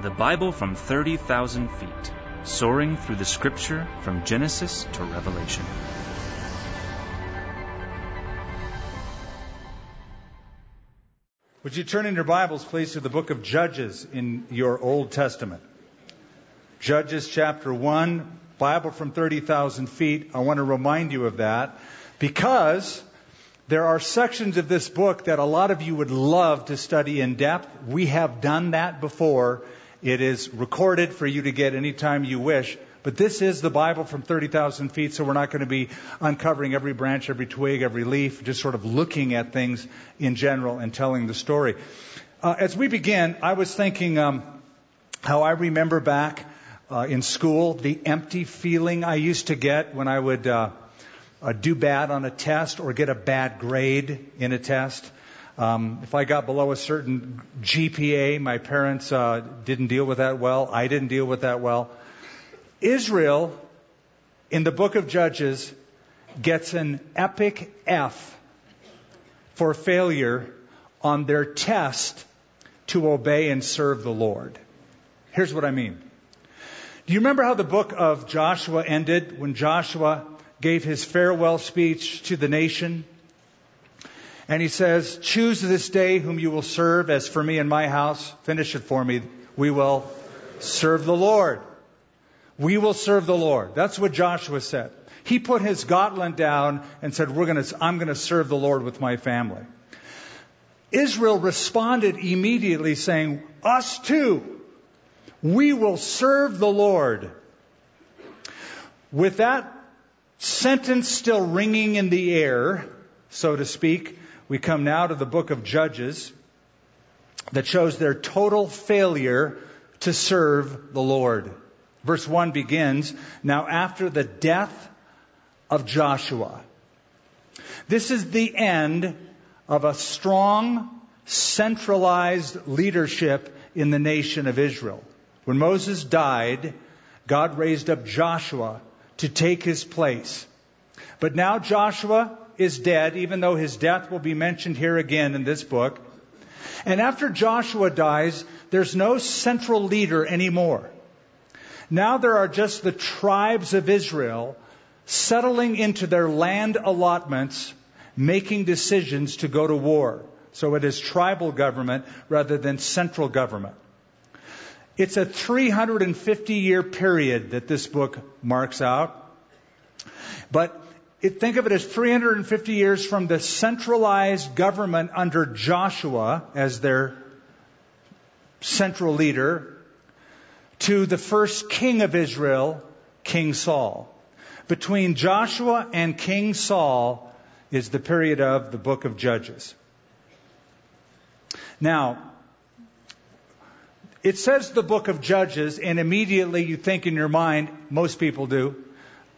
The Bible from 30,000 feet, soaring through the scripture from Genesis to Revelation. Would you turn in your Bibles, please, to the book of Judges in your Old Testament? Judges chapter 1, Bible from 30,000 feet. I want to remind you of that because there are sections of this book that a lot of you would love to study in depth. We have done that before. It is recorded for you to get anytime you wish. But this is the Bible from 30,000 feet, so we're not going to be uncovering every branch, every twig, every leaf, just sort of looking at things in general and telling the story. Uh, as we begin, I was thinking um, how I remember back uh, in school the empty feeling I used to get when I would uh, uh do bad on a test or get a bad grade in a test. Um, if I got below a certain GPA, my parents uh, didn't deal with that well. I didn't deal with that well. Israel, in the book of Judges, gets an epic F for failure on their test to obey and serve the Lord. Here's what I mean. Do you remember how the book of Joshua ended when Joshua gave his farewell speech to the nation? And he says, Choose this day whom you will serve. As for me and my house, finish it for me. We will serve the Lord. We will serve the Lord. That's what Joshua said. He put his gauntlet down and said, We're gonna, I'm going to serve the Lord with my family. Israel responded immediately saying, Us too. We will serve the Lord. With that sentence still ringing in the air, so to speak, we come now to the book of Judges that shows their total failure to serve the Lord. Verse 1 begins Now, after the death of Joshua, this is the end of a strong, centralized leadership in the nation of Israel. When Moses died, God raised up Joshua to take his place. But now Joshua is dead, even though his death will be mentioned here again in this book. And after Joshua dies, there's no central leader anymore. Now there are just the tribes of Israel settling into their land allotments, making decisions to go to war. So it is tribal government rather than central government. It's a 350 year period that this book marks out. But it, think of it as 350 years from the centralized government under Joshua as their central leader to the first king of Israel, King Saul. Between Joshua and King Saul is the period of the book of Judges. Now, it says the book of Judges, and immediately you think in your mind, most people do,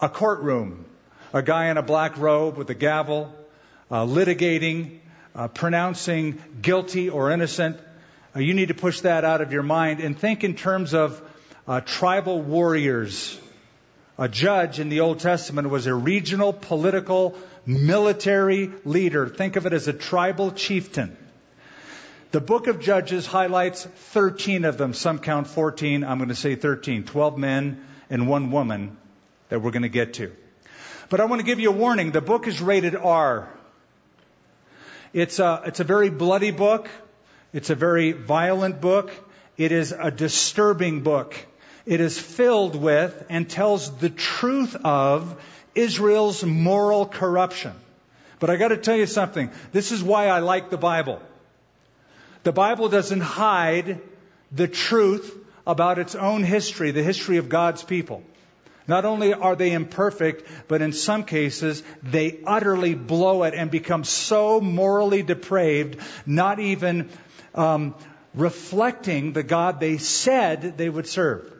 a courtroom. A guy in a black robe with a gavel, uh, litigating, uh, pronouncing guilty or innocent. Uh, you need to push that out of your mind and think in terms of uh, tribal warriors. A judge in the Old Testament was a regional, political, military leader. Think of it as a tribal chieftain. The book of Judges highlights 13 of them. Some count 14. I'm going to say 13. 12 men and one woman that we're going to get to. But I want to give you a warning. The book is rated R. It's a, it's a very bloody book. It's a very violent book. It is a disturbing book. It is filled with and tells the truth of Israel's moral corruption. But I got to tell you something. This is why I like the Bible. The Bible doesn't hide the truth about its own history, the history of God's people. Not only are they imperfect, but in some cases, they utterly blow it and become so morally depraved, not even um, reflecting the God they said they would serve.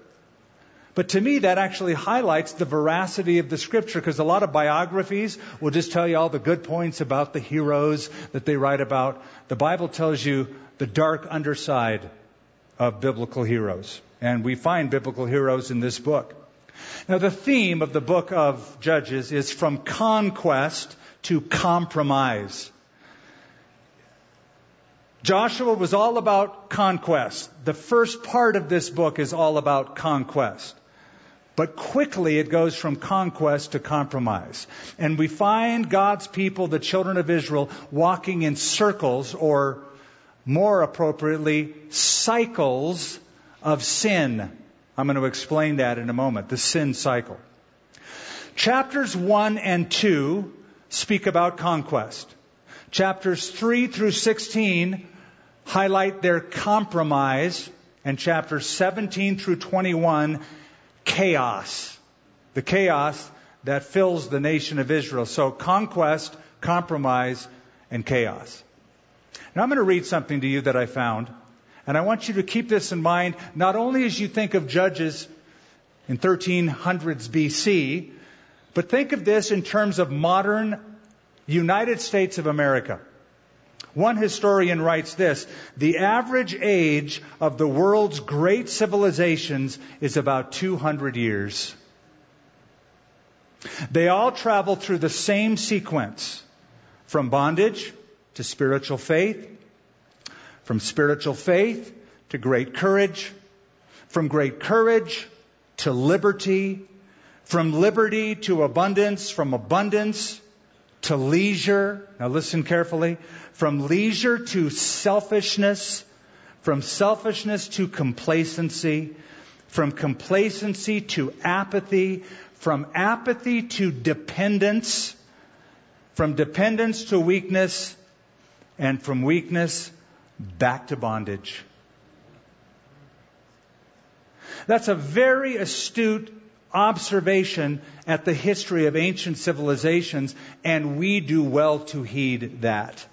But to me, that actually highlights the veracity of the scripture because a lot of biographies will just tell you all the good points about the heroes that they write about. The Bible tells you the dark underside of biblical heroes. And we find biblical heroes in this book. Now, the theme of the book of Judges is from conquest to compromise. Joshua was all about conquest. The first part of this book is all about conquest. But quickly it goes from conquest to compromise. And we find God's people, the children of Israel, walking in circles, or more appropriately, cycles of sin. I'm going to explain that in a moment, the sin cycle. Chapters 1 and 2 speak about conquest. Chapters 3 through 16 highlight their compromise, and chapters 17 through 21, chaos. The chaos that fills the nation of Israel. So conquest, compromise, and chaos. Now I'm going to read something to you that I found, and I want you to keep this in mind not only as you think of Judges in 1300s BC, but think of this in terms of modern United States of America. One historian writes this The average age of the world's great civilizations is about 200 years. They all travel through the same sequence from bondage to spiritual faith, from spiritual faith to great courage, from great courage to liberty, from liberty to abundance, from abundance to leisure. Now listen carefully. From leisure to selfishness, from selfishness to complacency, from complacency to apathy, from apathy to dependence, from dependence to weakness, and from weakness back to bondage. That's a very astute observation at the history of ancient civilizations, and we do well to heed that.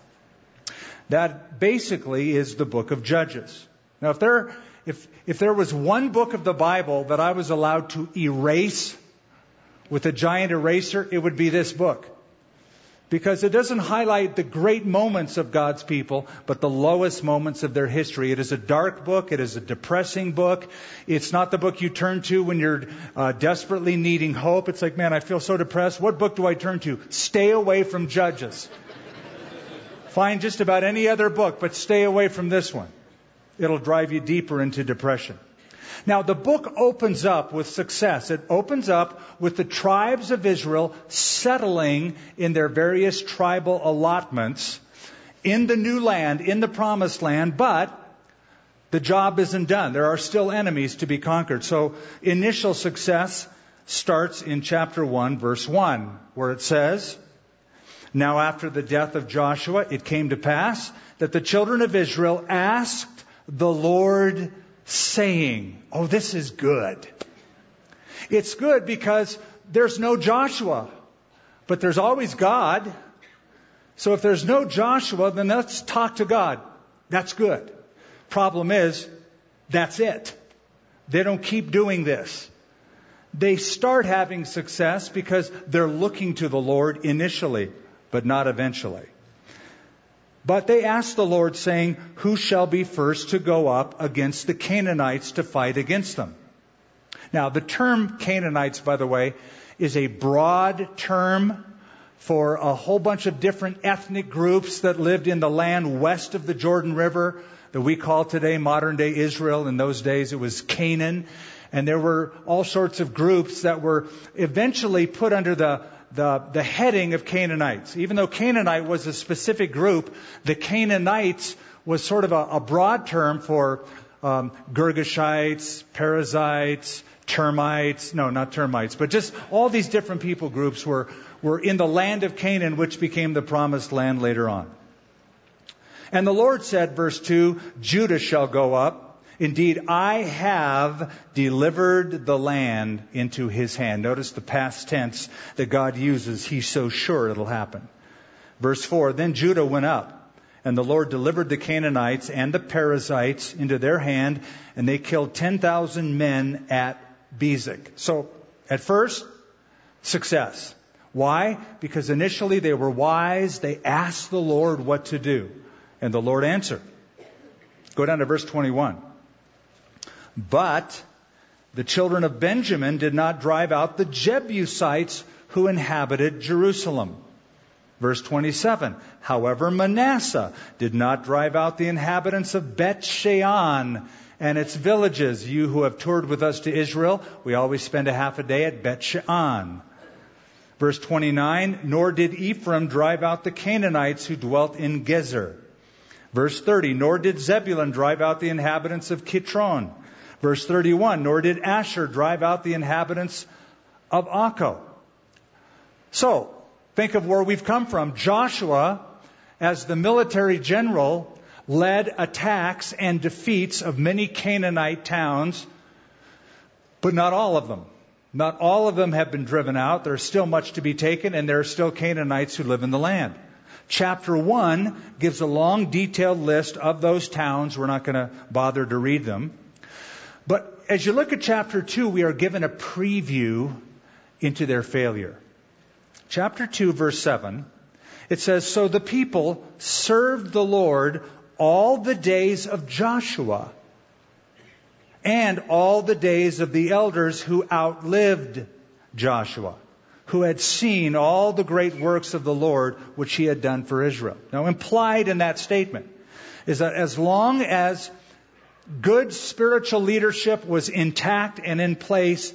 That basically is the book of Judges. Now, if there, if, if there was one book of the Bible that I was allowed to erase with a giant eraser, it would be this book because it doesn't highlight the great moments of God's people, but the lowest moments of their history. It is a dark book. It is a depressing book. It's not the book you turn to when you're uh, desperately needing hope. It's like, man, I feel so depressed. What book do I turn to? Stay away from Judges. Find just about any other book, but stay away from this one. It'll drive you deeper into depression. Now, the book opens up with success. It opens up with the tribes of Israel settling in their various tribal allotments in the new land, in the promised land, but the job isn't done. There are still enemies to be conquered. So, initial success starts in chapter 1, verse 1, where it says, Now after the death of Joshua, it came to pass that the children of Israel asked the Lord saying, Oh, this is good. It's good because there's no Joshua, but there's always God. So if there's no Joshua, then let's talk to God. That's good. Problem is, that's it. They don't keep doing this. They start having success because they're looking to the Lord initially, but not eventually. But they asked the Lord, saying, Who shall be first to go up against the Canaanites to fight against them? Now, the term Canaanites, by the way, is a broad term for a whole bunch of different ethnic groups that lived in the land west of the Jordan River that we call today modern day Israel. In those days, it was Canaan. And there were all sorts of groups that were eventually put under the the, the heading of Canaanites. Even though Canaanite was a specific group, the Canaanites was sort of a, a broad term for um, Girgashites, Perizzites, termites, no, not termites, but just all these different people groups were, were in the land of Canaan, which became the promised land later on. And the Lord said, verse 2, Judah shall go up Indeed, I have delivered the land into his hand. Notice the past tense that God uses. He's so sure it'll happen. Verse 4 Then Judah went up, and the Lord delivered the Canaanites and the Perizzites into their hand, and they killed 10,000 men at Bezek. So, at first, success. Why? Because initially they were wise. They asked the Lord what to do, and the Lord answered. Go down to verse 21. But the children of Benjamin did not drive out the Jebusites who inhabited Jerusalem. Verse 27. However, Manasseh did not drive out the inhabitants of Bet Shean and its villages. You who have toured with us to Israel, we always spend a half a day at Bet Shean. Verse 29. Nor did Ephraim drive out the Canaanites who dwelt in Gezer. Verse 30. Nor did Zebulun drive out the inhabitants of Kitron. Verse 31. Nor did Asher drive out the inhabitants of Akko. So, think of where we've come from. Joshua, as the military general, led attacks and defeats of many Canaanite towns, but not all of them. Not all of them have been driven out. There's still much to be taken, and there are still Canaanites who live in the land. Chapter 1 gives a long, detailed list of those towns. We're not going to bother to read them. But as you look at chapter 2, we are given a preview into their failure. Chapter 2, verse 7, it says, So the people served the Lord all the days of Joshua and all the days of the elders who outlived Joshua, who had seen all the great works of the Lord which he had done for Israel. Now, implied in that statement is that as long as good spiritual leadership was intact and in place,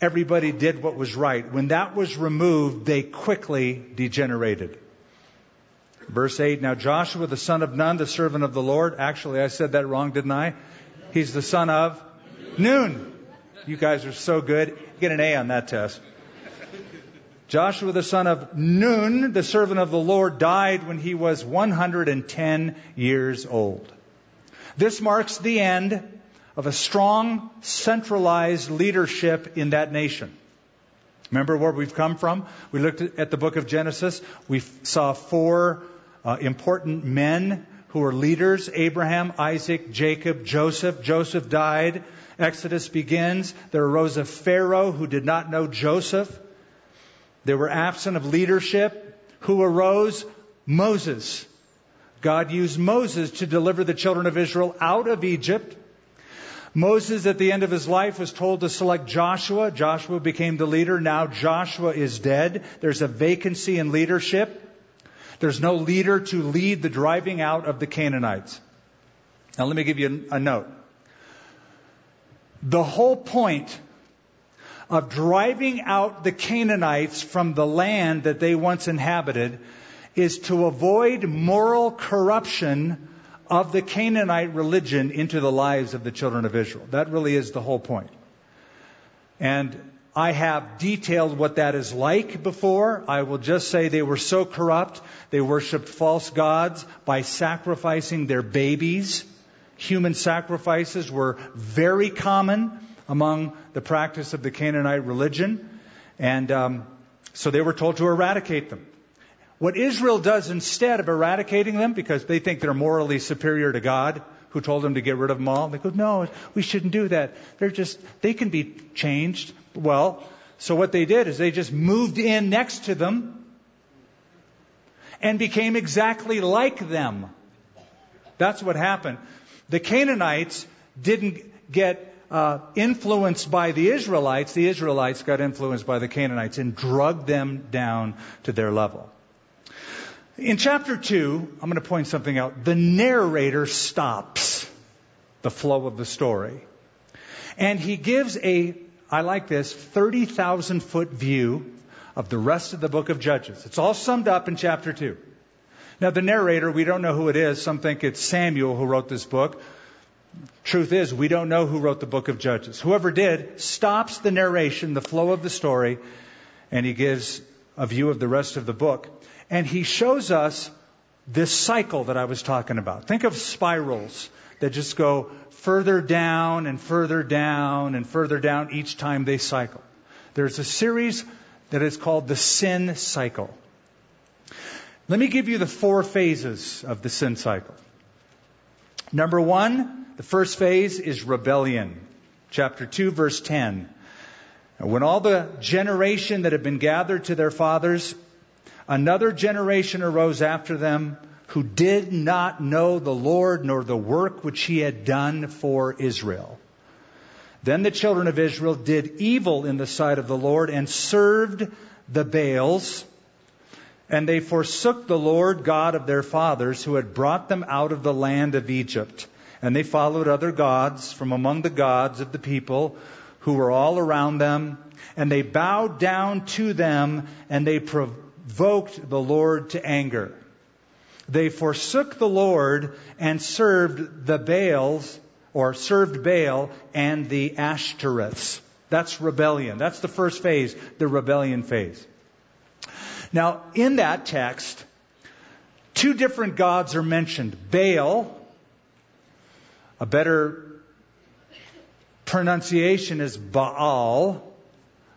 everybody did what was right. When that was removed, they quickly degenerated. Verse 8 Now Joshua, the son of Nun, the servant of the Lord, actually, I said that wrong, didn't I? He's the son of Nun. You guys are so good. Get an A on that test. Joshua, the son of Nun, the servant of the Lord, died when he was 110 years old. This marks the end of a strong, centralized leadership in that nation. Remember where we've come from? We looked at the book of Genesis. We saw four uh, important men who were leaders Abraham, Isaac, Jacob, Joseph. Joseph died. Exodus begins. There arose a Pharaoh who did not know Joseph. They were absent of leadership. Who arose? Moses. God used Moses to deliver the children of Israel out of Egypt. Moses, at the end of his life, was told to select Joshua. Joshua became the leader. Now Joshua is dead. There's a vacancy in leadership. There's no leader to lead the driving out of the Canaanites. Now, let me give you a note. The whole point of driving out the Canaanites from the land that they once inhabited is to avoid moral corruption of the Canaanite religion into the lives of the children of Israel. That really is the whole point. And I have detailed what that is like before. I will just say they were so corrupt, they worshiped false gods by sacrificing their babies. Human sacrifices were very common among the practice of the Canaanite religion. And um, so they were told to eradicate them. What Israel does instead of eradicating them, because they think they're morally superior to God, who told them to get rid of them all, they go, no, we shouldn't do that. They're just, they can be changed. Well, so what they did is they just moved in next to them and became exactly like them. That's what happened. The Canaanites didn't get uh, influenced by the Israelites. The Israelites got influenced by the Canaanites and drugged them down to their level. In chapter 2, I'm going to point something out. The narrator stops the flow of the story. And he gives a, I like this, 30,000 foot view of the rest of the book of Judges. It's all summed up in chapter 2. Now, the narrator, we don't know who it is. Some think it's Samuel who wrote this book. Truth is, we don't know who wrote the book of Judges. Whoever did stops the narration, the flow of the story, and he gives a view of the rest of the book. And he shows us this cycle that I was talking about. Think of spirals that just go further down and further down and further down each time they cycle. There's a series that is called the sin cycle. Let me give you the four phases of the sin cycle. Number one, the first phase is rebellion. Chapter 2, verse 10. When all the generation that had been gathered to their fathers Another generation arose after them who did not know the Lord nor the work which he had done for Israel. Then the children of Israel did evil in the sight of the Lord and served the Baals. And they forsook the Lord God of their fathers who had brought them out of the land of Egypt. And they followed other gods from among the gods of the people who were all around them. And they bowed down to them and they provoked the Lord to anger. They forsook the Lord and served the Baals, or served Baal and the Ashtoreths. That's rebellion. That's the first phase, the rebellion phase. Now, in that text, two different gods are mentioned Baal, a better pronunciation is Baal.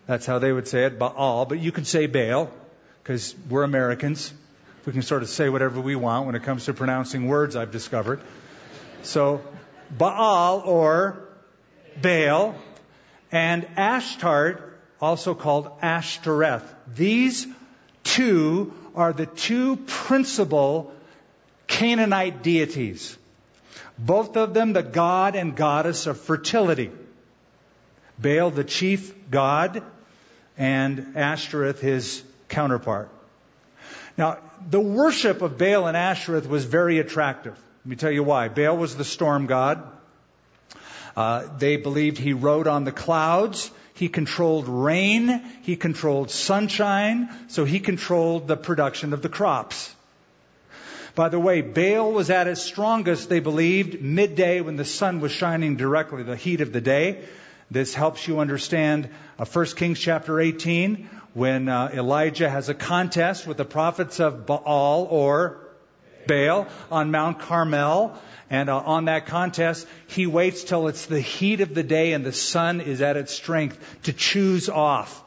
That's how they would say it, Baal, but you can say Baal because we're Americans. We can sort of say whatever we want when it comes to pronouncing words, I've discovered. So, Baal or Baal and Ashtart, also called Ashtoreth. These two are the two principal Canaanite deities. Both of them the god and goddess of fertility. Baal, the chief god, and Ashtoreth, his counterpart. Now, the worship of Baal and Ashtoreth was very attractive. Let me tell you why. Baal was the storm god. Uh, they believed he rode on the clouds. He controlled rain. He controlled sunshine. So he controlled the production of the crops. By the way, Baal was at its strongest, they believed, midday when the sun was shining directly, the heat of the day. This helps you understand uh, 1 Kings chapter 18 when uh, Elijah has a contest with the prophets of Baal or Baal on Mount Carmel. And uh, on that contest, he waits till it's the heat of the day and the sun is at its strength to choose off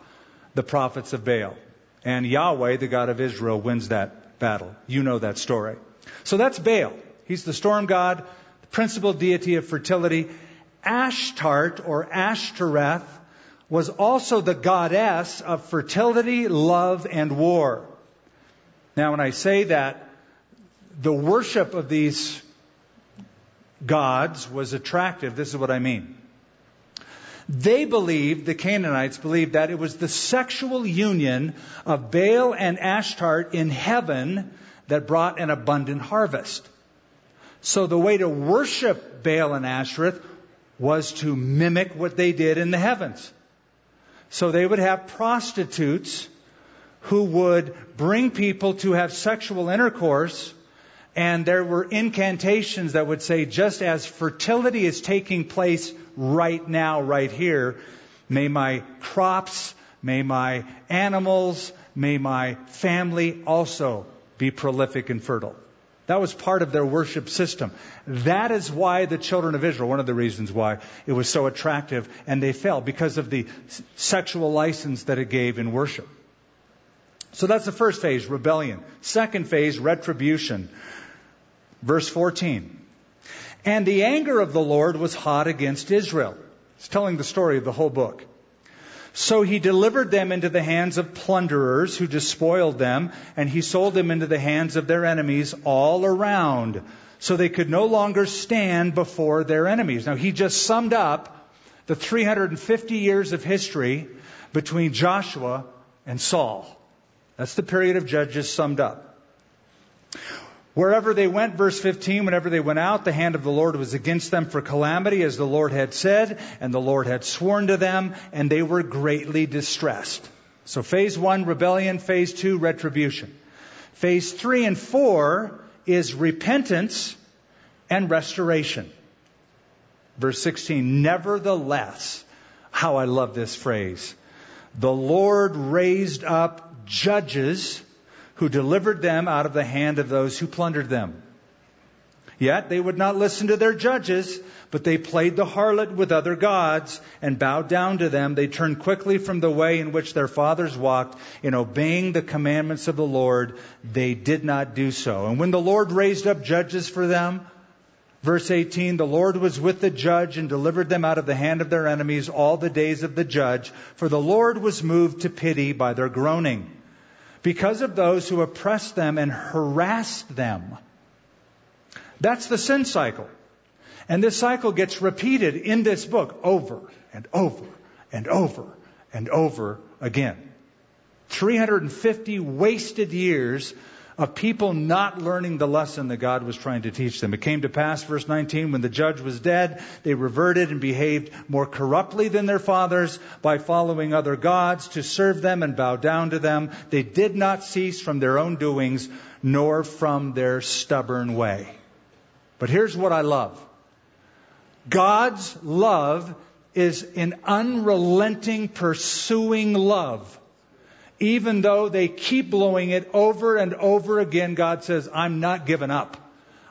the prophets of Baal. And Yahweh, the God of Israel, wins that battle. You know that story. So that's Baal. He's the storm god, the principal deity of fertility. Ashtart or Ashtoreth was also the goddess of fertility, love, and war. Now, when I say that, the worship of these gods was attractive. This is what I mean. They believed, the Canaanites believed, that it was the sexual union of Baal and Ashtart in heaven that brought an abundant harvest. So the way to worship Baal and Ashtoreth was to mimic what they did in the heavens. So they would have prostitutes who would bring people to have sexual intercourse and there were incantations that would say, just as fertility is taking place right now, right here, may my crops, may my animals, may my family also be prolific and fertile. That was part of their worship system. That is why the children of Israel, one of the reasons why it was so attractive and they fell, because of the sexual license that it gave in worship. So that's the first phase, rebellion. Second phase, retribution. Verse 14. And the anger of the Lord was hot against Israel. It's telling the story of the whole book. So he delivered them into the hands of plunderers who despoiled them, and he sold them into the hands of their enemies all around, so they could no longer stand before their enemies. Now he just summed up the 350 years of history between Joshua and Saul. That's the period of Judges summed up. Wherever they went, verse 15, whenever they went out, the hand of the Lord was against them for calamity, as the Lord had said, and the Lord had sworn to them, and they were greatly distressed. So phase one, rebellion. Phase two, retribution. Phase three and four is repentance and restoration. Verse 16, nevertheless, how I love this phrase. The Lord raised up judges who delivered them out of the hand of those who plundered them. Yet they would not listen to their judges, but they played the harlot with other gods and bowed down to them. They turned quickly from the way in which their fathers walked in obeying the commandments of the Lord. They did not do so. And when the Lord raised up judges for them, verse 18, the Lord was with the judge and delivered them out of the hand of their enemies all the days of the judge, for the Lord was moved to pity by their groaning because of those who oppressed them and harassed them. That's the sin cycle. And this cycle gets repeated in this book over and over and over and over again. 350 wasted years of people not learning the lesson that God was trying to teach them. It came to pass, verse 19, when the judge was dead, they reverted and behaved more corruptly than their fathers by following other gods to serve them and bow down to them. They did not cease from their own doings, nor from their stubborn way. But here's what I love. God's love is an unrelenting, pursuing love. Even though they keep blowing it over and over again, God says, I'm not giving up.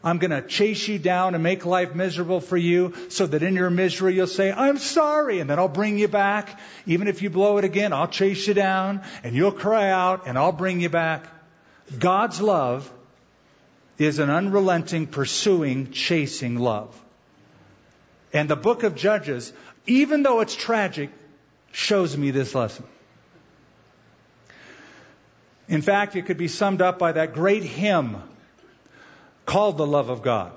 I'm going to chase you down and make life miserable for you so that in your misery you'll say, I'm sorry, and then I'll bring you back. Even if you blow it again, I'll chase you down and you'll cry out and I'll bring you back. God's love is an unrelenting, pursuing, chasing love. And the book of Judges, even though it's tragic, shows me this lesson. In fact, it could be summed up by that great hymn called The Love of God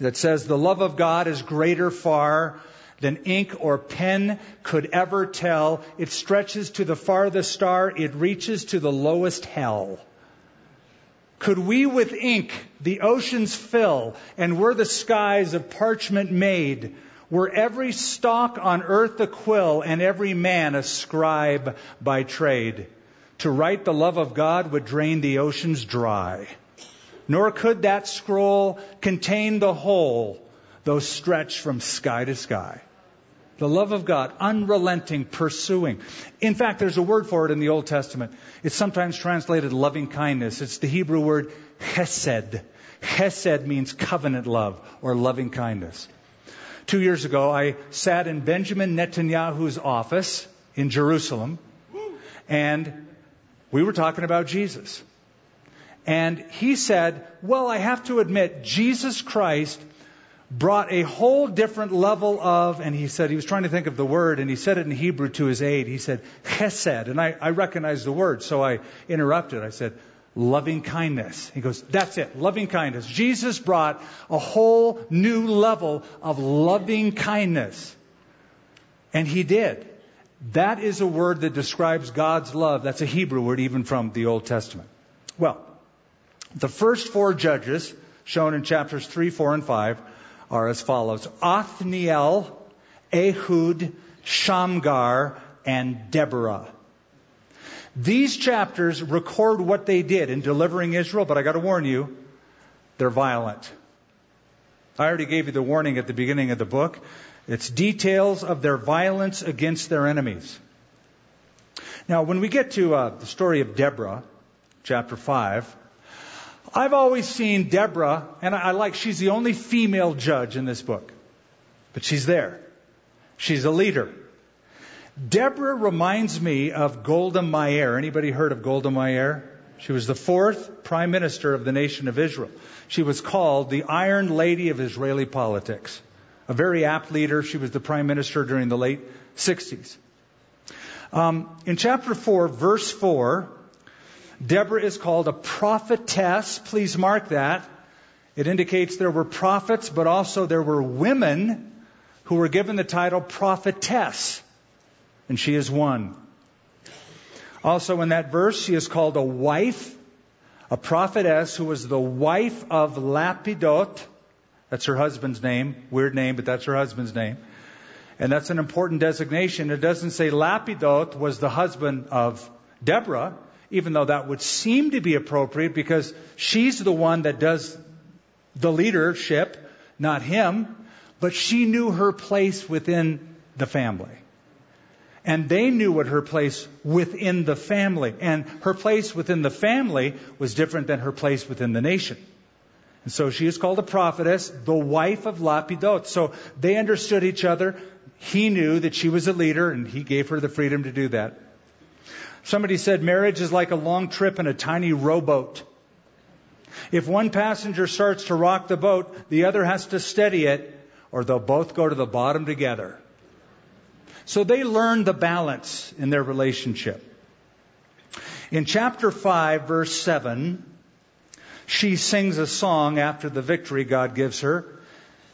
that says, The love of God is greater far than ink or pen could ever tell. It stretches to the farthest star, it reaches to the lowest hell. Could we with ink the oceans fill, and were the skies of parchment made, were every stalk on earth a quill, and every man a scribe by trade? To write the love of God would drain the oceans dry. Nor could that scroll contain the whole, though stretched from sky to sky. The love of God, unrelenting, pursuing. In fact, there's a word for it in the Old Testament. It's sometimes translated loving kindness. It's the Hebrew word chesed. Chesed means covenant love or loving kindness. Two years ago, I sat in Benjamin Netanyahu's office in Jerusalem, and we were talking about Jesus. And he said, Well, I have to admit, Jesus Christ brought a whole different level of, and he said, he was trying to think of the word, and he said it in Hebrew to his aide. He said, chesed. And I, I recognized the word, so I interrupted. I said, loving kindness. He goes, that's it, loving kindness. Jesus brought a whole new level of loving kindness. And he did. That is a word that describes God's love. That's a Hebrew word, even from the Old Testament. Well, the first four judges, shown in chapters 3, 4, and 5, are as follows Othniel, Ehud, Shamgar, and Deborah. These chapters record what they did in delivering Israel, but I got to warn you, they're violent. I already gave you the warning at the beginning of the book. It's details of their violence against their enemies. Now, when we get to uh, the story of Deborah, chapter 5, I've always seen Deborah, and I like, she's the only female judge in this book. But she's there. She's a leader. Deborah reminds me of Golda Meir. Anybody heard of Golda Meir? She was the fourth prime minister of the nation of Israel. She was called the Iron Lady of Israeli politics. A very apt leader. She was the prime minister during the late 60s. Um, in chapter 4, verse 4, Deborah is called a prophetess. Please mark that. It indicates there were prophets, but also there were women who were given the title prophetess. And she is one. Also in that verse, she is called a wife, a prophetess who was the wife of Lapidot. That's her husband's name. Weird name, but that's her husband's name. And that's an important designation. It doesn't say Lapidot was the husband of Deborah even though that would seem to be appropriate because she's the one that does the leadership, not him, but she knew her place within the family. And they knew what her place within the family. And her place within the family was different than her place within the nation. And so she is called a prophetess, the wife of Lapidot. So they understood each other. He knew that she was a leader, and he gave her the freedom to do that. Somebody said marriage is like a long trip in a tiny rowboat. If one passenger starts to rock the boat, the other has to steady it, or they'll both go to the bottom together. So they learned the balance in their relationship. In chapter 5, verse 7, she sings a song after the victory God gives her.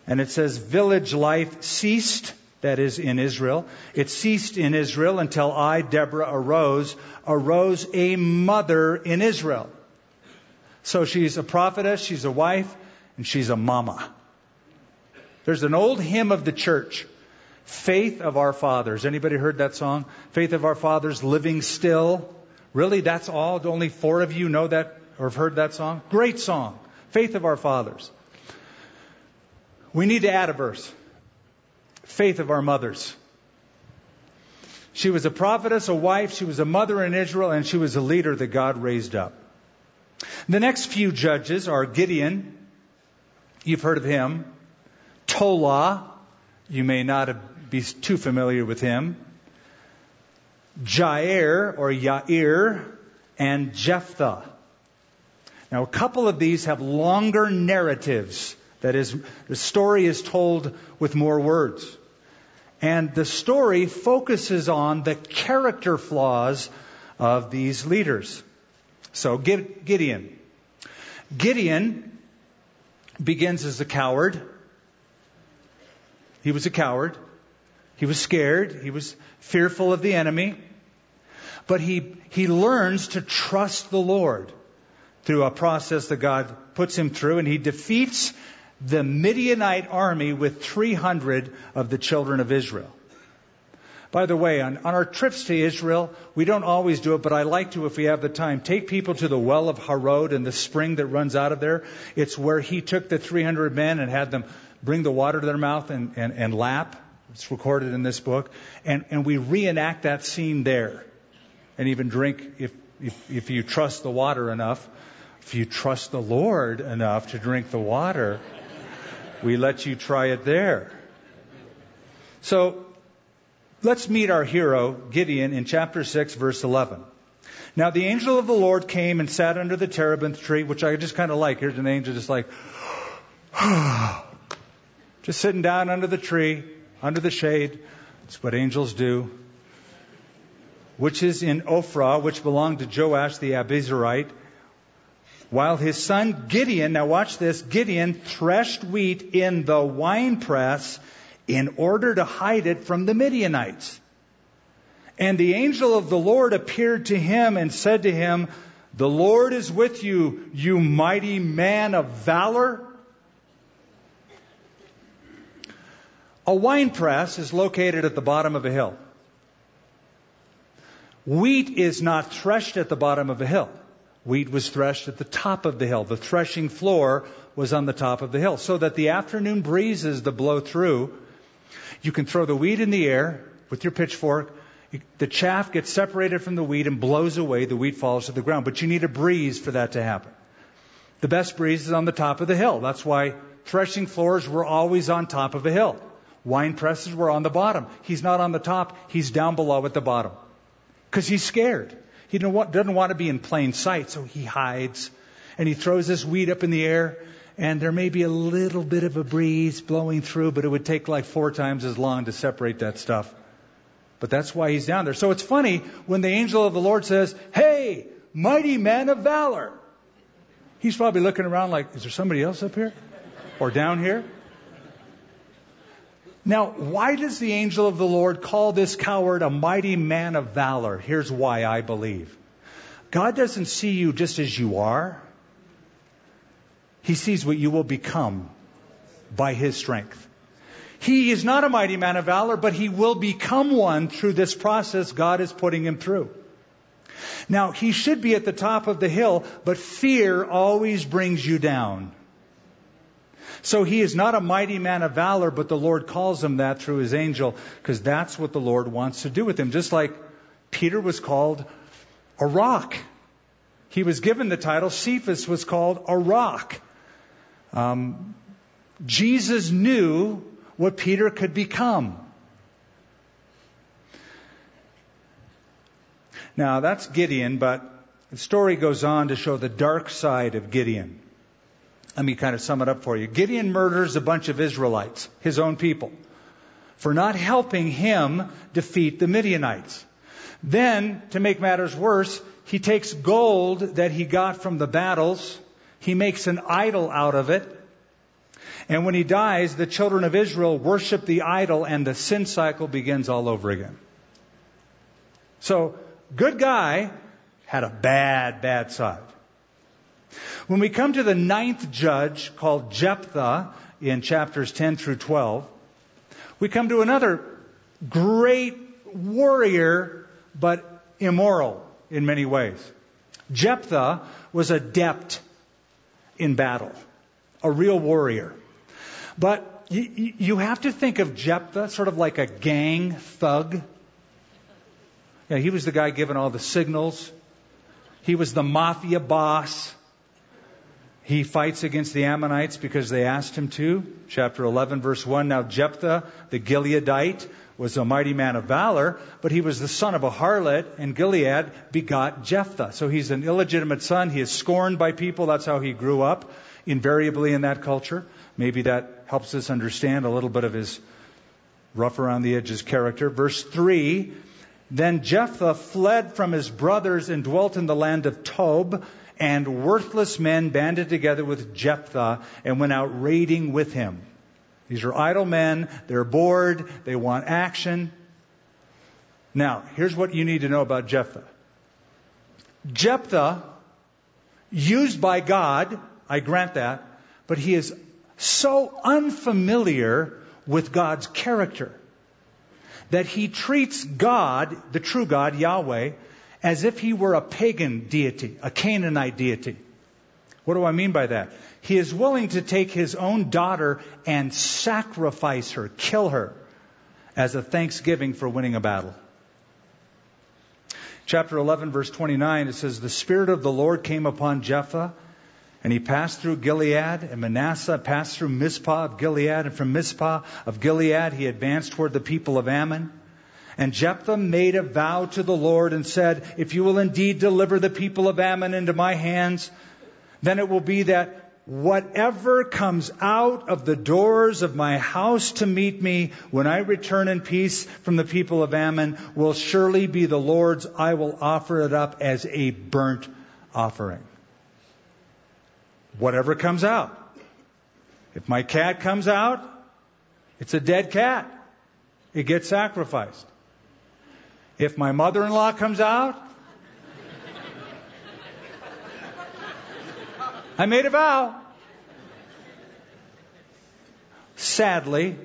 And it says, Village life ceased, that is, in Israel. It ceased in Israel until I, Deborah, arose, arose a mother in Israel. So she's a prophetess, she's a wife, and she's a mama. There's an old hymn of the church, Faith of Our Fathers. Anybody heard that song? Faith of Our Fathers, Living Still. Really, that's all? Only four of you know that or have heard that song? Great song. Faith of Our Fathers. We need to add a verse. Faith of our mothers. She was a prophetess, a wife, she was a mother in Israel, and she was a leader that God raised up. The next few judges are Gideon. You've heard of him. Tola. You may not be too familiar with him. Jair or Yair and Jephthah. Now, a couple of these have longer narratives. That is, the story is told with more words. And the story focuses on the character flaws of these leaders. So, Gideon. Gideon begins as a coward. He was a coward. He was scared. He was fearful of the enemy. But he, he learns to trust the Lord through a process that God puts him through, and he defeats the Midianite army with 300 of the children of Israel. By the way, on, on, our trips to Israel, we don't always do it, but I like to if we have the time. Take people to the well of Harod and the spring that runs out of there. It's where he took the 300 men and had them bring the water to their mouth and, and, and lap. It's recorded in this book. And, and we reenact that scene there. And even drink if, if, if you trust the water enough. If you trust the Lord enough to drink the water, we let you try it there. So let's meet our hero, Gideon, in chapter 6, verse 11. Now the angel of the Lord came and sat under the terebinth tree, which I just kind of like. Here's an angel just like, just sitting down under the tree, under the shade. It's what angels do. Which is in Ophrah, which belonged to Joash the Abiezrite while his son Gideon, now watch this, Gideon threshed wheat in the winepress in order to hide it from the Midianites. And the angel of the Lord appeared to him and said to him, The Lord is with you, you mighty man of valor. A winepress is located at the bottom of a hill. Wheat is not threshed at the bottom of a hill. Wheat was threshed at the top of the hill. The threshing floor was on the top of the hill. So that the afternoon breezes that blow through, you can throw the wheat in the air with your pitchfork. The chaff gets separated from the wheat and blows away. The wheat falls to the ground. But you need a breeze for that to happen. The best breeze is on the top of the hill. That's why threshing floors were always on top of a hill. Wine presses were on the bottom. He's not on the top. He's down below at the bottom. Because he's scared. He doesn't want to be in plain sight, so he hides. And he throws this weed up in the air, and there may be a little bit of a breeze blowing through, but it would take like four times as long to separate that stuff. But that's why he's down there. So it's funny when the angel of the Lord says, Hey, mighty man of valor. He's probably looking around like, Is there somebody else up here? Or down here? Now, why does the angel of the Lord call this coward a mighty man of valor? Here's why I believe. God doesn't see you just as you are. He sees what you will become by his strength. He is not a mighty man of valor, but he will become one through this process God is putting him through. Now, he should be at the top of the hill, but fear always brings you down. So he is not a mighty man of valor, but the Lord calls him that through his angel, because that's what the Lord wants to do with him. Just like Peter was called a rock. He was given the title, Cephas was called a rock. Um, Jesus knew what Peter could become. Now, that's Gideon, but the story goes on to show the dark side of Gideon. Let me kind of sum it up for you. Gideon murders a bunch of Israelites, his own people, for not helping him defeat the Midianites. Then, to make matters worse, he takes gold that he got from the battles, he makes an idol out of it, And when he dies, the children of Israel worship the idol and the sin cycle begins all over again. So, good guy had a bad, bad side. When we come to the ninth judge called Jephthah in chapters 10 through 12, we come to another great warrior, but immoral in many ways. Jephthah was adept in battle, a real warrior. But you, have to think of Jephthah sort of like a gang thug. He was the guy giving all the signals. He was the mafia boss. He fights against the Ammonites because they asked him to. Chapter 11, verse 1. Now Jephthah, the Gileadite, was a mighty man of valor, but he was the son of a harlot, and Gilead begot Jephthah. So he's an illegitimate son. He is scorned by people. That's how he grew up, invariably in that culture. Maybe that helps us understand a little bit of his rough around the edges character. Verse 3 Then Jephthah fled from his brothers and dwelt in the land of Tob, and worthless men banded together with Jephthah and went out raiding with him. These are idle men. They're bored. They want action. Now, here's what you need to know about Jephthah. Jephthah, used by God, I grant that, but he is so unfamiliar with God's character that he treats God, the true God, Yahweh, as if he were a pagan deity, a Canaanite deity. What do I mean by that? He is willing to take his own daughter and sacrifice her, kill her, as a thanksgiving for winning a battle. Chapter 11, verse 29, it says, The Spirit of the Lord came upon Jephthah, and he passed through Gilead, and Manasseh passed through Mizpah of Gilead, and from Mizpah of Gilead he advanced toward the people of Ammon. And Jephthah made a vow to the Lord and said, If you will indeed deliver the people of Ammon into my hands, then it will be that whatever comes out of the doors of my house to meet me when I return in peace from the people of Ammon will surely be the Lord's. I will offer it up as a burnt offering. Whatever comes out. If my cat comes out, it's a dead cat. It gets sacrificed. If my mother in law comes out, I made a vow. Sadly,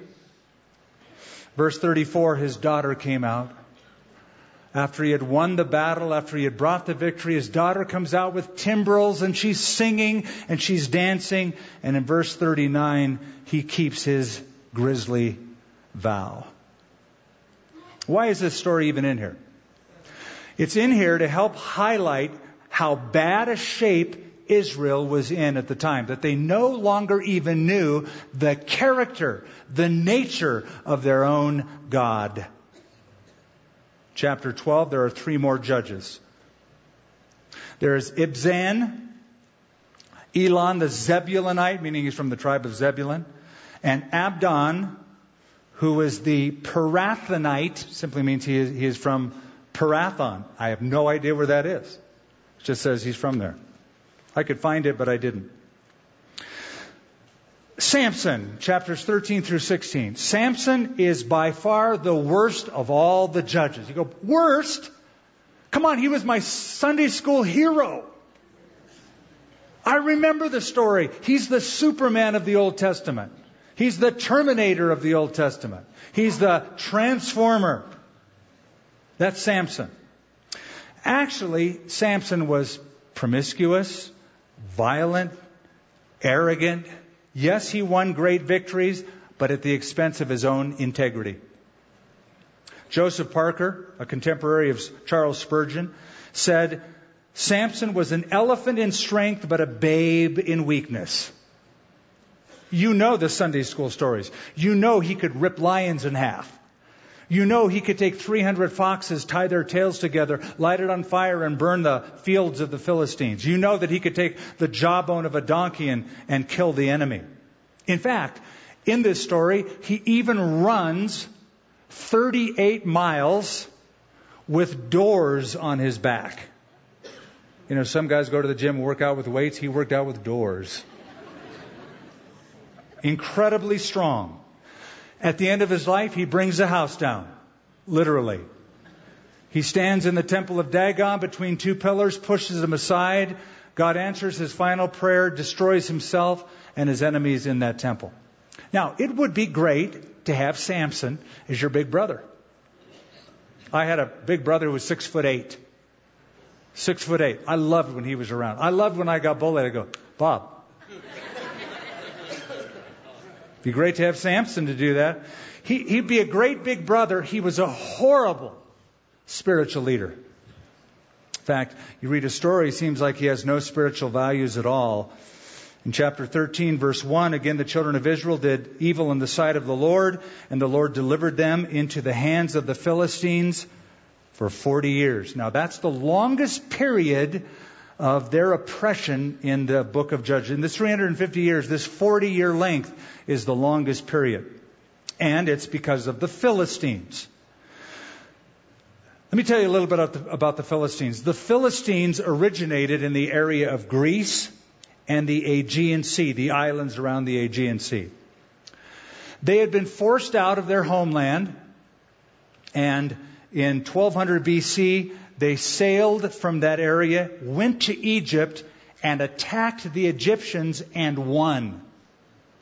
verse 34, his daughter came out. After he had won the battle, after he had brought the victory, his daughter comes out with timbrels and she's singing and she's dancing. And in verse 39, he keeps his grisly vow. Why is this story even in here? It's in here to help highlight how bad a shape Israel was in at the time, that they no longer even knew the character, the nature of their own God. Chapter 12, there are three more judges. There is Ibzan, Elon the Zebulunite, meaning he's from the tribe of Zebulun, and Abdon, who is the Pirathonite, simply means he is, he is from Parathon. I have no idea where that is. It just says he's from there. I could find it, but I didn't. Samson, chapters 13 through 16. Samson is by far the worst of all the judges. You go, worst? Come on, he was my Sunday school hero. I remember the story. He's the Superman of the Old Testament. He's the Terminator of the Old Testament. He's the Transformer. That's Samson. Actually, Samson was promiscuous, violent, arrogant. Yes, he won great victories, but at the expense of his own integrity. Joseph Parker, a contemporary of Charles Spurgeon, said, Samson was an elephant in strength, but a babe in weakness. You know the Sunday school stories. You know he could rip lions in half. You know he could take 300 foxes, tie their tails together, light it on fire, and burn the fields of the Philistines. You know that he could take the jawbone of a donkey and, and kill the enemy. In fact, in this story, he even runs 38 miles with doors on his back. You know, some guys go to the gym and work out with weights. He worked out with doors. Incredibly strong. At the end of his life, he brings the house down, literally. He stands in the temple of Dagon between two pillars, pushes them aside. God answers his final prayer, destroys himself and his enemies in that temple. Now, it would be great to have Samson as your big brother. I had a big brother who was six foot eight. Six foot eight. I loved when he was around. I loved when I got bullied. I go, Bob. Be great to have Samson to do that. He, he'd be a great big brother. He was a horrible spiritual leader. In fact, you read a story, it seems like he has no spiritual values at all. In chapter 13, verse 1, again, the children of Israel did evil in the sight of the Lord, and the Lord delivered them into the hands of the Philistines for 40 years. Now, that's the longest period of their oppression in the book of Judges. In this 350 years, this 40 year length is the longest period. And it's because of the Philistines. Let me tell you a little bit about the, about the Philistines. The Philistines originated in the area of Greece and the Aegean Sea, the islands around the Aegean Sea. They had been forced out of their homeland, and in 1200 BC, they sailed from that area, went to Egypt, and attacked the Egyptians and won.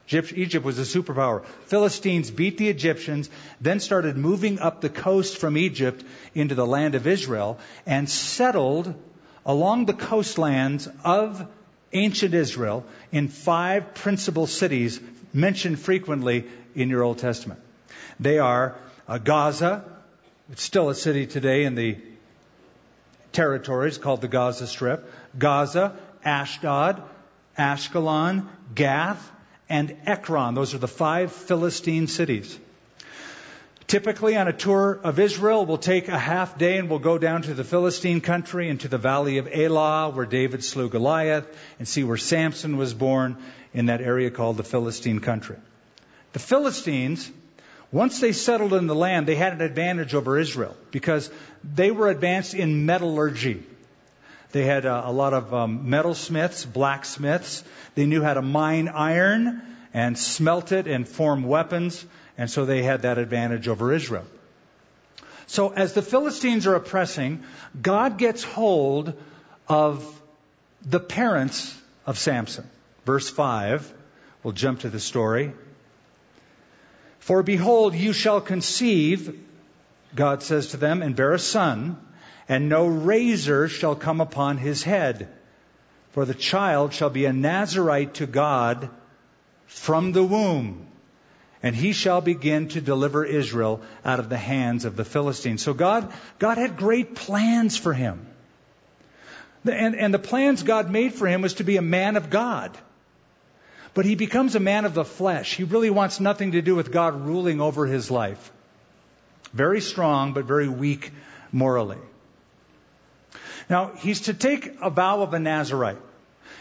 Egypt was a superpower. Philistines beat the Egyptians, then started moving up the coast from Egypt into the land of Israel, and settled along the coastlands of ancient Israel in five principal cities mentioned frequently in your Old Testament. They are uh, Gaza, it's still a city today in the territories called the Gaza Strip, Gaza, Ashdod, Ashkelon, Gath, and Ekron. Those are the five Philistine cities. Typically, on a tour of Israel, we'll take a half day and we'll go down to the Philistine country and to the valley of Elah, where David slew Goliath, and see where Samson was born in that area called the Philistine country. The Philistines, once they settled in the land, they had an advantage over Israel because they were advanced in metallurgy. They had a, a lot of um, metalsmiths, blacksmiths. They knew how to mine iron and smelt it and form weapons. And so they had that advantage over Israel. So as the Philistines are oppressing, God gets hold of the parents of Samson. Verse 5, we'll jump to the story. For behold, you shall conceive, God says to them, and bear a son, and no razor shall come upon his head. For the child shall be a Nazarite to God from the womb and he shall begin to deliver Israel out of the hands of the Philistines. So God, God had great plans for him. And, and the plans God made for him was to be a man of God. But he becomes a man of the flesh. He really wants nothing to do with God ruling over his life. Very strong, but very weak morally. Now, he's to take a vow of a Nazarite.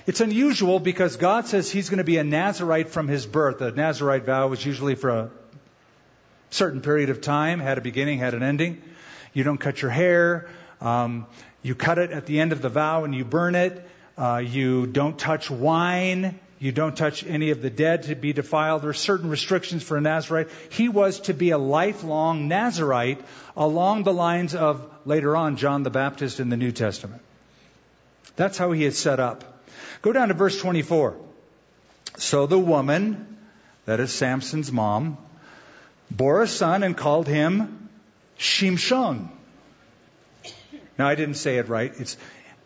It's unusual because God says he's going to be a Nazarite from his birth. A Nazarite vow was usually for a certain period of time, had a beginning, had an ending. You don't cut your hair. Um, you cut it at the end of the vow and you burn it. Uh, you don't touch wine. You don't touch any of the dead to be defiled. There are certain restrictions for a Nazarite. He was to be a lifelong Nazarite along the lines of later on John the Baptist in the New Testament. That's how he is set up. Go down to verse 24. So the woman, that is Samson's mom, bore a son and called him Shimshon. Now I didn't say it right. It's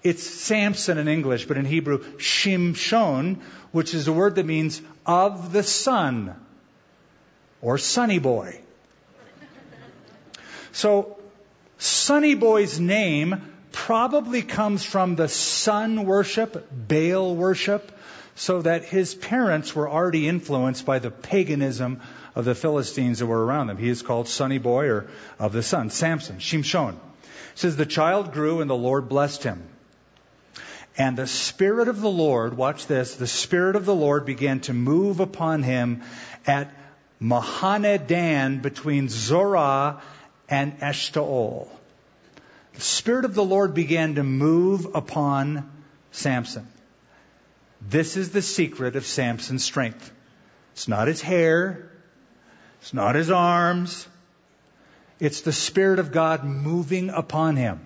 it's Samson in English, but in Hebrew, Shimshon, which is a word that means of the sun or sunny boy. So, sunny boy's name probably comes from the sun worship, Baal worship, so that his parents were already influenced by the paganism of the Philistines that were around them. He is called Sunny Boy or of the sun, Samson, Shimshon. It says the child grew and the Lord blessed him. And the Spirit of the Lord, watch this, the Spirit of the Lord began to move upon him at Mahaneh-dan between Zorah and Eshtaol the Spirit of the Lord began to move upon Samson. This is the secret of Samson's strength. It's not his hair. It's not his arms. It's the Spirit of God moving upon him.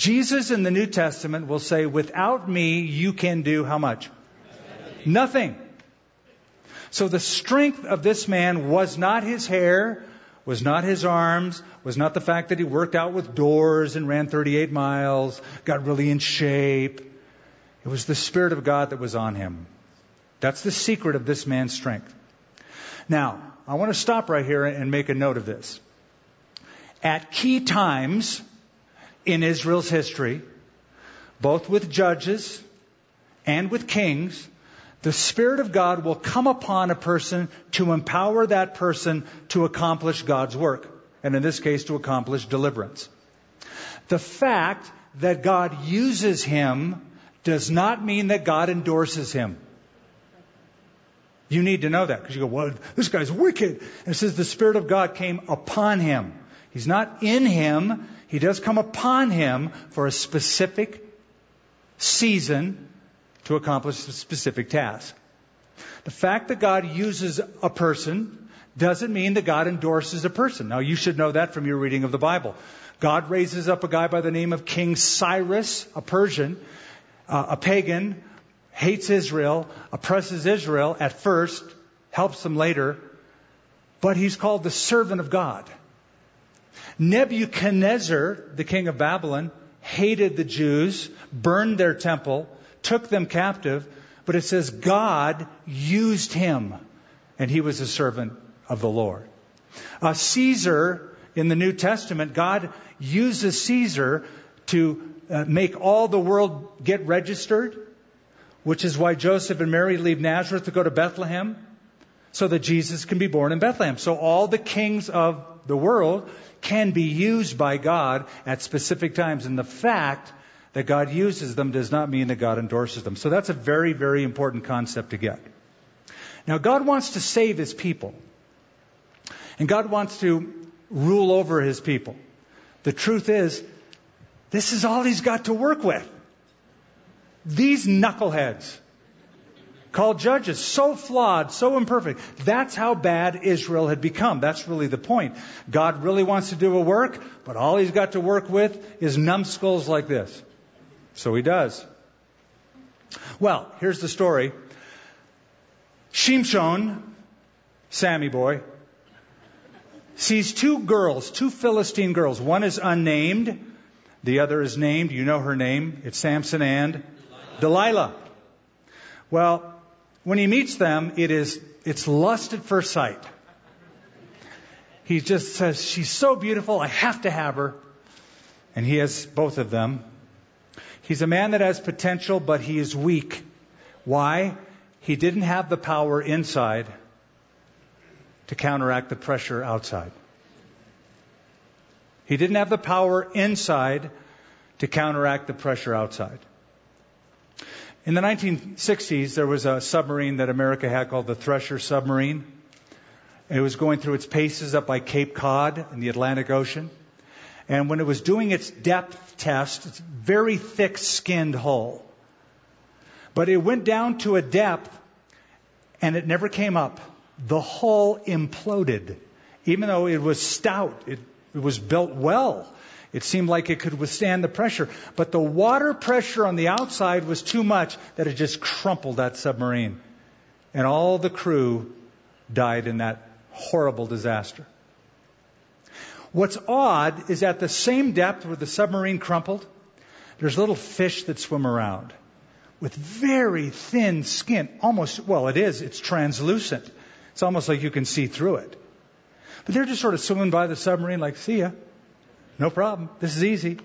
Jesus in the New Testament will say, without me, you can do how much? Nothing. So the strength of this man was not his hair, was not his arms, was not the fact that he worked out with doors and ran 38 miles, got really in shape. It was the Spirit of God that was on him. That's the secret of this man's strength. Now, I want to stop right here and make a note of this. At key times in Israel's history, both with judges and with kings, the Spirit of God will come upon a person to empower that person to accomplish God's work, and in this case, to accomplish deliverance. The fact that God uses him does not mean that God endorses him. You need to know that because you go, well, this guy's wicked. And it says the Spirit of God came upon him. He's not in him. He does come upon him for a specific season to accomplish a specific task. The fact that God uses a person doesn't mean that God endorses a person. Now, you should know that from your reading of the Bible. God raises up a guy by the name of King Cyrus, a Persian, uh, a pagan, hates Israel, oppresses Israel at first, helps them later, but he's called the servant of God. Nebuchadnezzar, the king of Babylon, hated the Jews, burned their temple, took them captive, but it says God used him, and he was a servant of the Lord. Uh, Caesar, in the New Testament, God uses Caesar to uh, make all the world get registered, which is why Joseph and Mary leave Nazareth to go to Bethlehem, so that Jesus can be born in Bethlehem. So all the kings of the world can be used by God at specific times. And the fact that God uses them does not mean that God endorses them. So that's a very, very important concept to get. Now, God wants to save his people. And God wants to rule over his people. The truth is, this is all he's got to work with. These knuckleheads called judges, so flawed, so imperfect. That's how bad Israel had become. That's really the point. God really wants to do a work, but all he's got to work with is numbskulls like this. So he does. Well, here's the story. Shimshon, Sammy boy, sees two girls, two Philistine girls. One is unnamed, the other is named. You know her name. It's Samson and Delilah. Well, when he meets them, it is, it's lust at first sight. He just says, she's so beautiful, I have to have her. And he has both of them. He's a man that has potential, but he is weak. Why? He didn't have the power inside to counteract the pressure outside. He didn't have the power inside to counteract the pressure outside. In the 1960s, there was a submarine that America had called the Thresher submarine. It was going through its paces up by Cape Cod in the Atlantic Ocean. And when it was doing its depth test, it's very thick skinned hull. But it went down to a depth and it never came up. The hull imploded. Even though it was stout, it, it was built well. It seemed like it could withstand the pressure. But the water pressure on the outside was too much that it just crumpled that submarine. And all the crew died in that horrible disaster. What's odd is at the same depth where the submarine crumpled, there's little fish that swim around with very thin skin. Almost, well, it is, it's translucent. It's almost like you can see through it. But they're just sort of swimming by the submarine like, see ya. No problem. This is easy.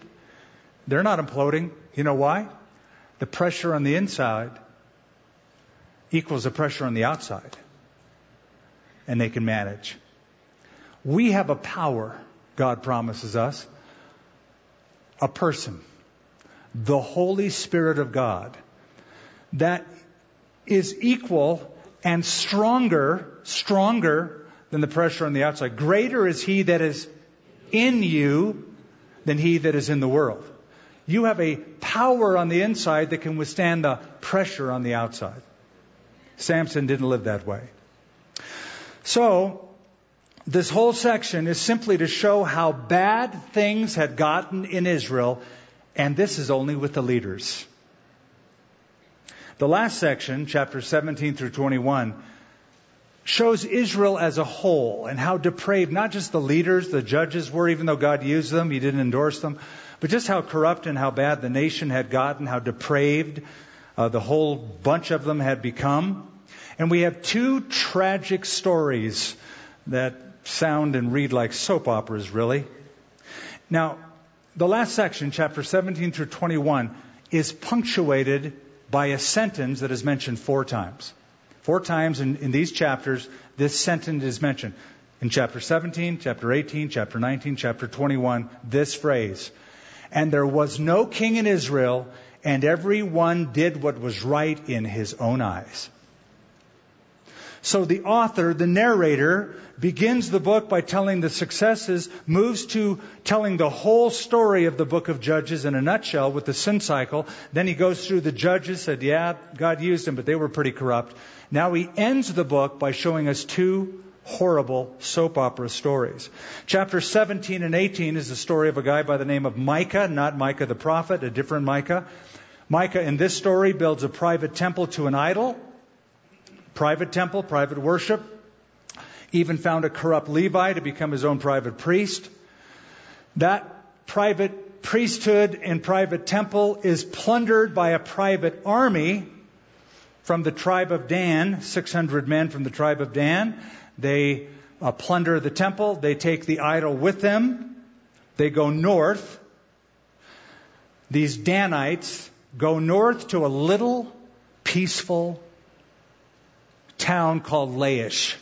They're not imploding. You know why? The pressure on the inside equals the pressure on the outside. And they can manage. We have a power, God promises us, a person, the Holy Spirit of God, that is equal and stronger, stronger than the pressure on the outside. Greater is He that is in you than he that is in the world. You have a power on the inside that can withstand the pressure on the outside. Samson didn't live that way. So, this whole section is simply to show how bad things had gotten in Israel, and this is only with the leaders. The last section, chapters 17 through 21, shows Israel as a whole and how depraved not just the leaders, the judges were, even though God used them, He didn't endorse them, but just how corrupt and how bad the nation had gotten, how depraved uh, the whole bunch of them had become. And we have two tragic stories that sound and read like soap operas, really. Now, the last section, chapter 17 through 21, is punctuated by a sentence that is mentioned four times. Four times in, in these chapters, this sentence is mentioned. In chapter 17, chapter 18, chapter 19, chapter 21, this phrase. And there was no king in Israel, and every one did what was right in his own eyes. So the author, the narrator, begins the book by telling the successes, moves to telling the whole story of the book of Judges in a nutshell with the sin cycle. Then he goes through the judges, said, yeah, God used them, but they were pretty corrupt. Now he ends the book by showing us two horrible soap opera stories. Chapter 17 and 18 is the story of a guy by the name of Micah, not Micah the prophet, a different Micah. Micah in this story builds a private temple to an idol private temple, private worship. Even found a corrupt Levi to become his own private priest. That private priesthood and private temple is plundered by a private army from the tribe of Dan, 600 men from the tribe of Dan. They uh, plunder the temple. They take the idol with them. They go north. These Danites go north to a little peaceful town called Laish.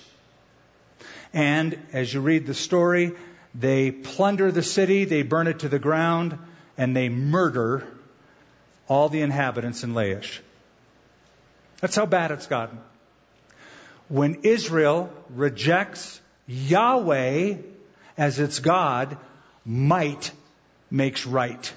And as you read the story, they plunder the city, they burn it to the ground, and they murder all the inhabitants in Laish. That's how bad it's gotten. When Israel rejects Yahweh as its God, might makes right.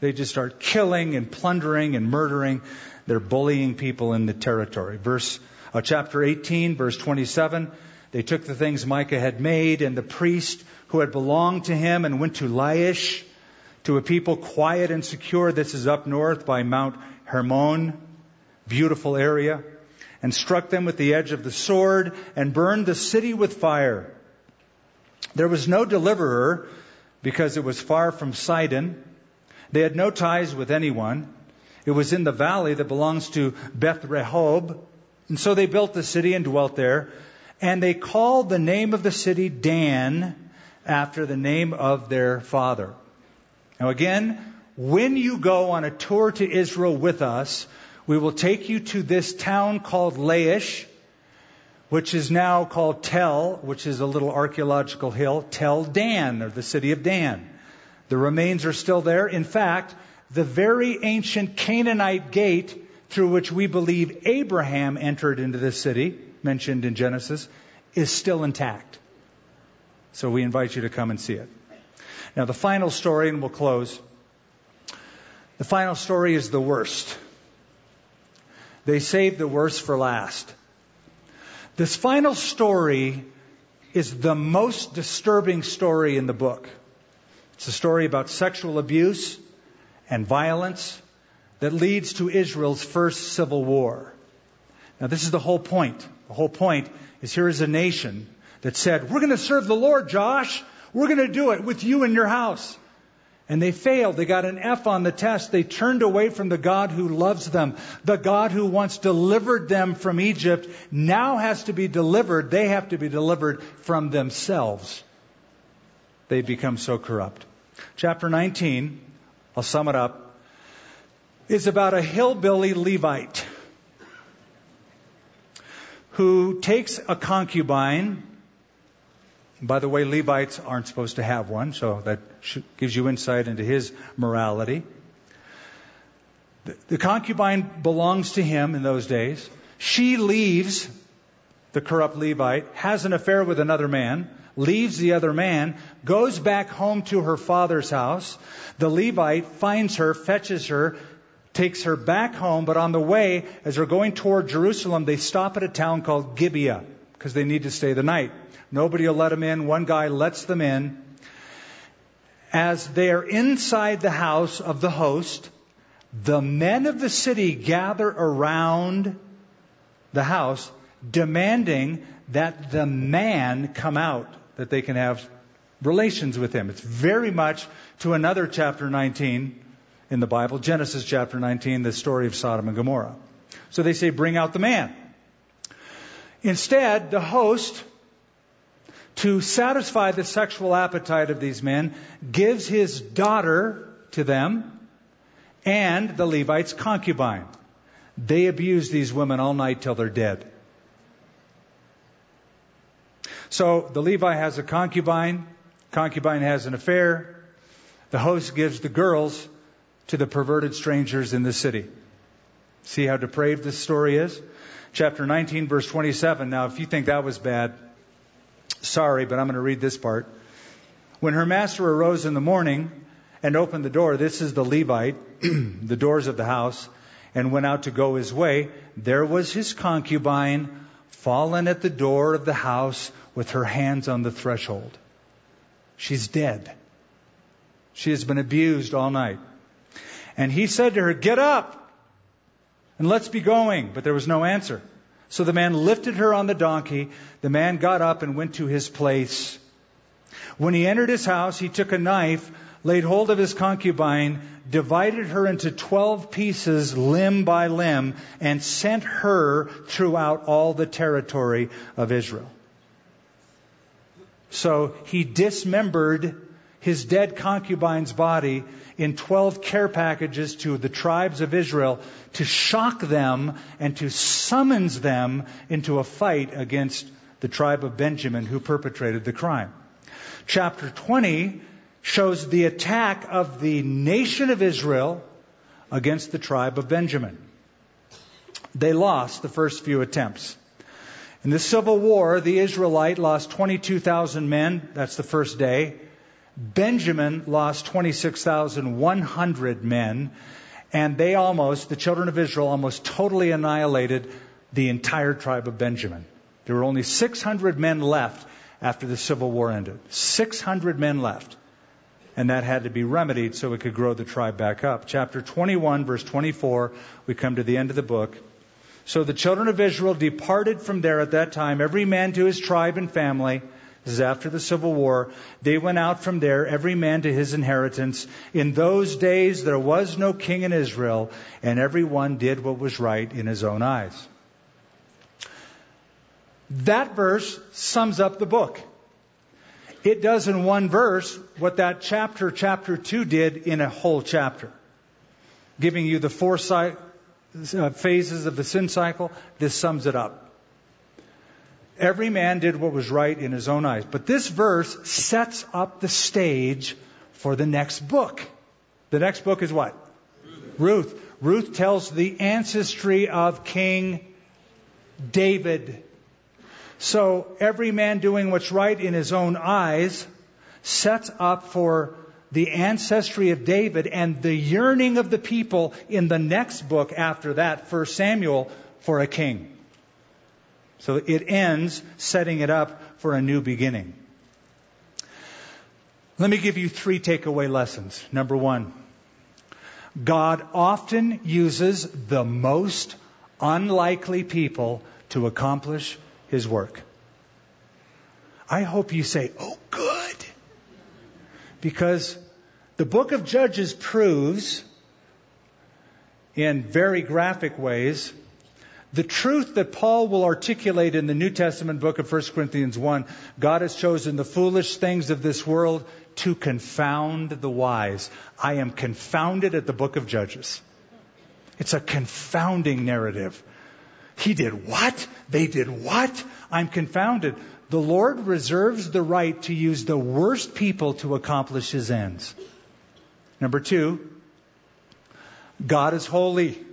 They just start killing and plundering and murdering. They're bullying people in the territory. Verse uh, chapter 18, verse 27. They took the things Micah had made and the priest who had belonged to him and went to Laish, to a people quiet and secure. This is up north by Mount Hermon, beautiful area, and struck them with the edge of the sword and burned the city with fire. There was no deliverer because it was far from Sidon. They had no ties with anyone. It was in the valley that belongs to Beth Rehob. And so they built the city and dwelt there. And they called the name of the city Dan after the name of their father. Now again, when you go on a tour to Israel with us, we will take you to this town called Laish, which is now called Tel, which is a little archaeological hill, Tel Dan, or the city of Dan. The remains are still there. In fact, the very ancient Canaanite gate through which we believe Abraham entered into this city, mentioned in Genesis, is still intact. So we invite you to come and see it. Now, the final story, and we'll close. The final story is the worst. They saved the worst for last. This final story is the most disturbing story in the book. It's a story about sexual abuse and violence that leads to Israel's first civil war. Now, this is the whole point. The whole point is here is a nation that said, We're going to serve the Lord, Josh. We're going to do it with you in your house. And they failed. They got an F on the test. They turned away from the God who loves them. The God who once delivered them from Egypt now has to be delivered. They have to be delivered from themselves. They've become so corrupt. Chapter 19 I'll sum it up, is about a hillbilly Levite who takes a concubine. By the way, Levites aren't supposed to have one, so that gives you insight into his morality. The concubine belongs to him in those days. She leaves the corrupt Levite, has an affair with another man, leaves the other man, goes back home to her father's house. The Levite finds her, fetches her, takes her back home, but on the way, as they're going toward Jerusalem, they stop at a town called Gibeah, because they need to stay the night. Nobody will let them in. One guy lets them in. As they are inside the house of the host, the men of the city gather around the house, demanding that the man come out, that they can have relations with him. It's very much to another chapter 19 in the Bible, Genesis chapter 19, the story of Sodom and Gomorrah. So they say, bring out the man. Instead, the host, to satisfy the sexual appetite of these men, gives his daughter to them and the Levite's concubine. They abuse these women all night till they're dead. So the Levi has a concubine, concubine has an affair. The host gives the girls to the perverted strangers in the city. See how depraved this story is? Chapter 19, verse 27. Now, if you think that was bad, sorry, but I'm going to read this part. When her master arose in the morning and opened the door, this is the Levite, the doors of the house, and went out to go his way, there was his concubine fallen at the door of the house with her hands on the threshold. She's dead. She has been abused all night. And he said to her, Get up and let's be going. But there was no answer. So the man lifted her on the donkey. The man got up and went to his place. When he entered his house, he took a knife, laid hold of his concubine, divided her into twelve pieces, limb by limb, and sent her throughout all the territory of Israel. So he dismembered his dead concubine's body in 12 care packages to the tribes of Israel to shock them and to summons them into a fight against the tribe of Benjamin who perpetrated the crime. Chapter 20 shows the attack of the nation of Israel against the tribe of Benjamin. They lost the first few attempts. In the Civil War, the Israelite lost 22,000 men. That's the first day. Benjamin lost 26,100 men, and they almost, the children of Israel, almost totally annihilated the entire tribe of Benjamin. There were only 600 men left after the Civil War ended. 600 men left. And that had to be remedied so it could grow the tribe back up. Chapter 21, verse 24, we come to the end of the book. So the children of Israel departed from there at that time, every man to his tribe and family. This is after the Civil War. They went out from there, every man to his inheritance. In those days there was no king in Israel, and every one did what was right in his own eyes. That verse sums up the book. It does in one verse what that chapter, chapter 2 did in a whole chapter. Giving you the uh, Uh, phases of the sin cycle, this sums it up. Every man did what was right in his own eyes. But this verse sets up the stage for the next book. The next book is what? Ruth. Ruth, Ruth tells the ancestry of King David. So every man doing what's right in his own eyes sets up for the ancestry of David and the yearning of the people in the next book after that, 1 Samuel, for a king. So it ends setting it up for a new beginning. Let me give you three takeaway lessons. Number one, God often uses the most unlikely people to accomplish his work. I hope you say, oh, good. Because the book of Judges proves in very graphic ways the truth that Paul will articulate in the New Testament book of 1 Corinthians 1 God has chosen the foolish things of this world to confound the wise. I am confounded at the book of Judges. It's a confounding narrative. He did what? They did what? I'm confounded. The Lord reserves the right to use the worst people to accomplish his ends. Number two, God is holy.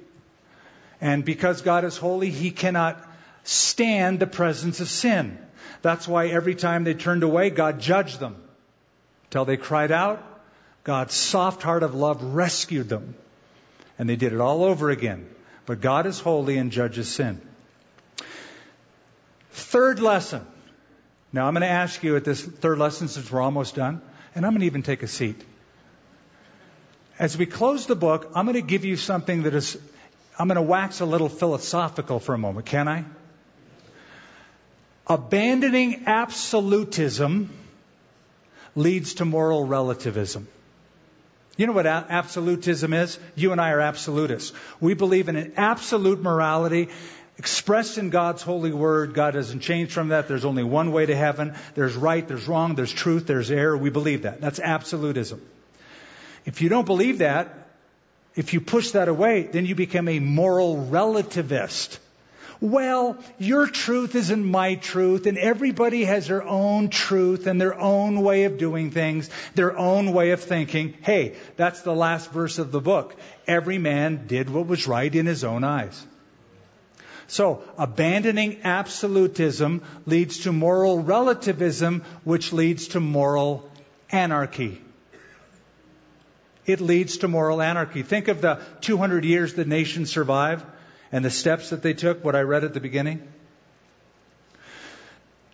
And because God is holy, he cannot stand the presence of sin. That's why every time they turned away, God judged them. Till they cried out, God's soft heart of love rescued them. And they did it all over again. But God is holy and judges sin. Third lesson. Now I'm going to ask you at this third lesson since we're almost done, and I'm going to even take a seat. As we close the book, I'm going to give you something that is, I'm going to wax a little philosophical for a moment, can I? Abandoning absolutism leads to moral relativism. You know what absolutism is? You and I are absolutists. We believe in an absolute morality expressed in God's holy word. God doesn't change from that. There's only one way to heaven. There's right, there's wrong, there's truth, there's error. We believe that. That's absolutism. If you don't believe that, if you push that away, then you become a moral relativist well, your truth isn't my truth, and everybody has their own truth and their own way of doing things, their own way of thinking. Hey, that's the last verse of the book. Every man did what was right in his own eyes. So, abandoning absolutism leads to moral relativism, which leads to moral anarchy. It leads to moral anarchy. Think of the 200 years the nation survived and the steps that they took, what I read at the beginning?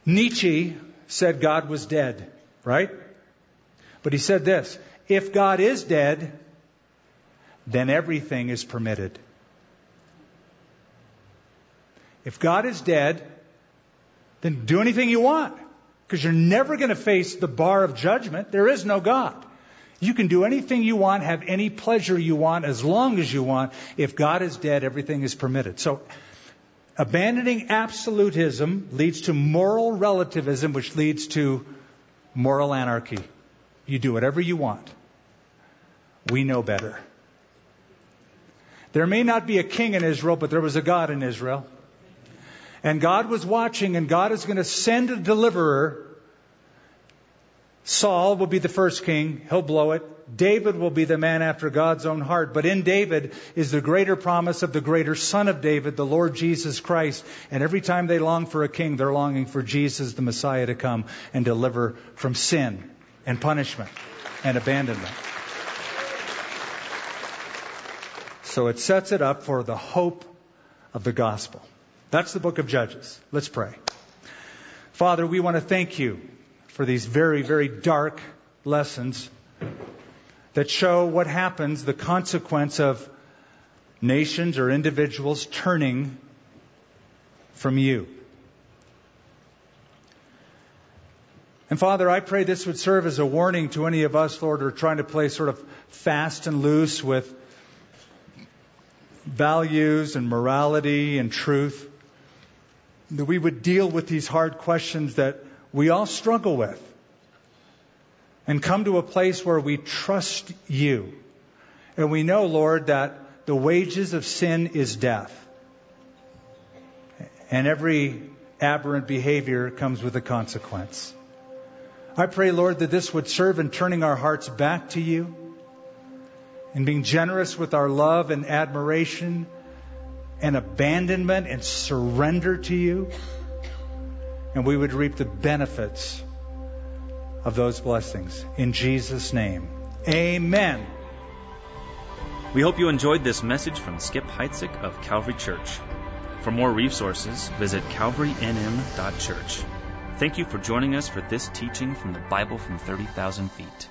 Nietzsche said God was dead, right? But he said this if God is dead, then everything is permitted. If God is dead, then do anything you want. Because you're never going to face the bar of judgment. There is no God. You can do anything you want, have any pleasure you want, as long as you want. If God is dead, everything is permitted. So, abandoning absolutism leads to moral relativism, which leads to moral anarchy. You do whatever you want. We know better. There may not be a king in Israel, but there was a God in Israel. And God was watching, and God is going to send a deliverer Saul will be the first king. He'll blow it. David will be the man after God's own heart. But in David is the greater promise of the greater son of David, the Lord Jesus Christ. And every time they long for a king, they're longing for Jesus, the Messiah, to come and deliver from sin and punishment and abandonment. So it sets it up for the hope of the gospel. That's the book of Judges. Let's pray. Father, we want to thank you for these very, very dark lessons that show what happens, the consequence of nations or individuals turning from you. And Father, I pray this would serve as a warning to any of us, Lord, who are trying to play sort of fast and loose with values and morality and truth. That we would deal with these hard questions that we all struggle with. And come to a place where we trust you. And we know, Lord, that the wages of sin is death. And every aberrant behavior comes with a consequence. I pray, Lord, that this would serve in turning our hearts back to you and being generous with our love and admiration and abandonment and surrender to you and we would reap the benefits of those blessings. In Jesus' name, amen. We hope you enjoyed this message from Skip Heitzig of Calvary Church. For more resources, visit calvarynm.church. Thank you for joining us for this teaching from the Bible from 30,000 feet.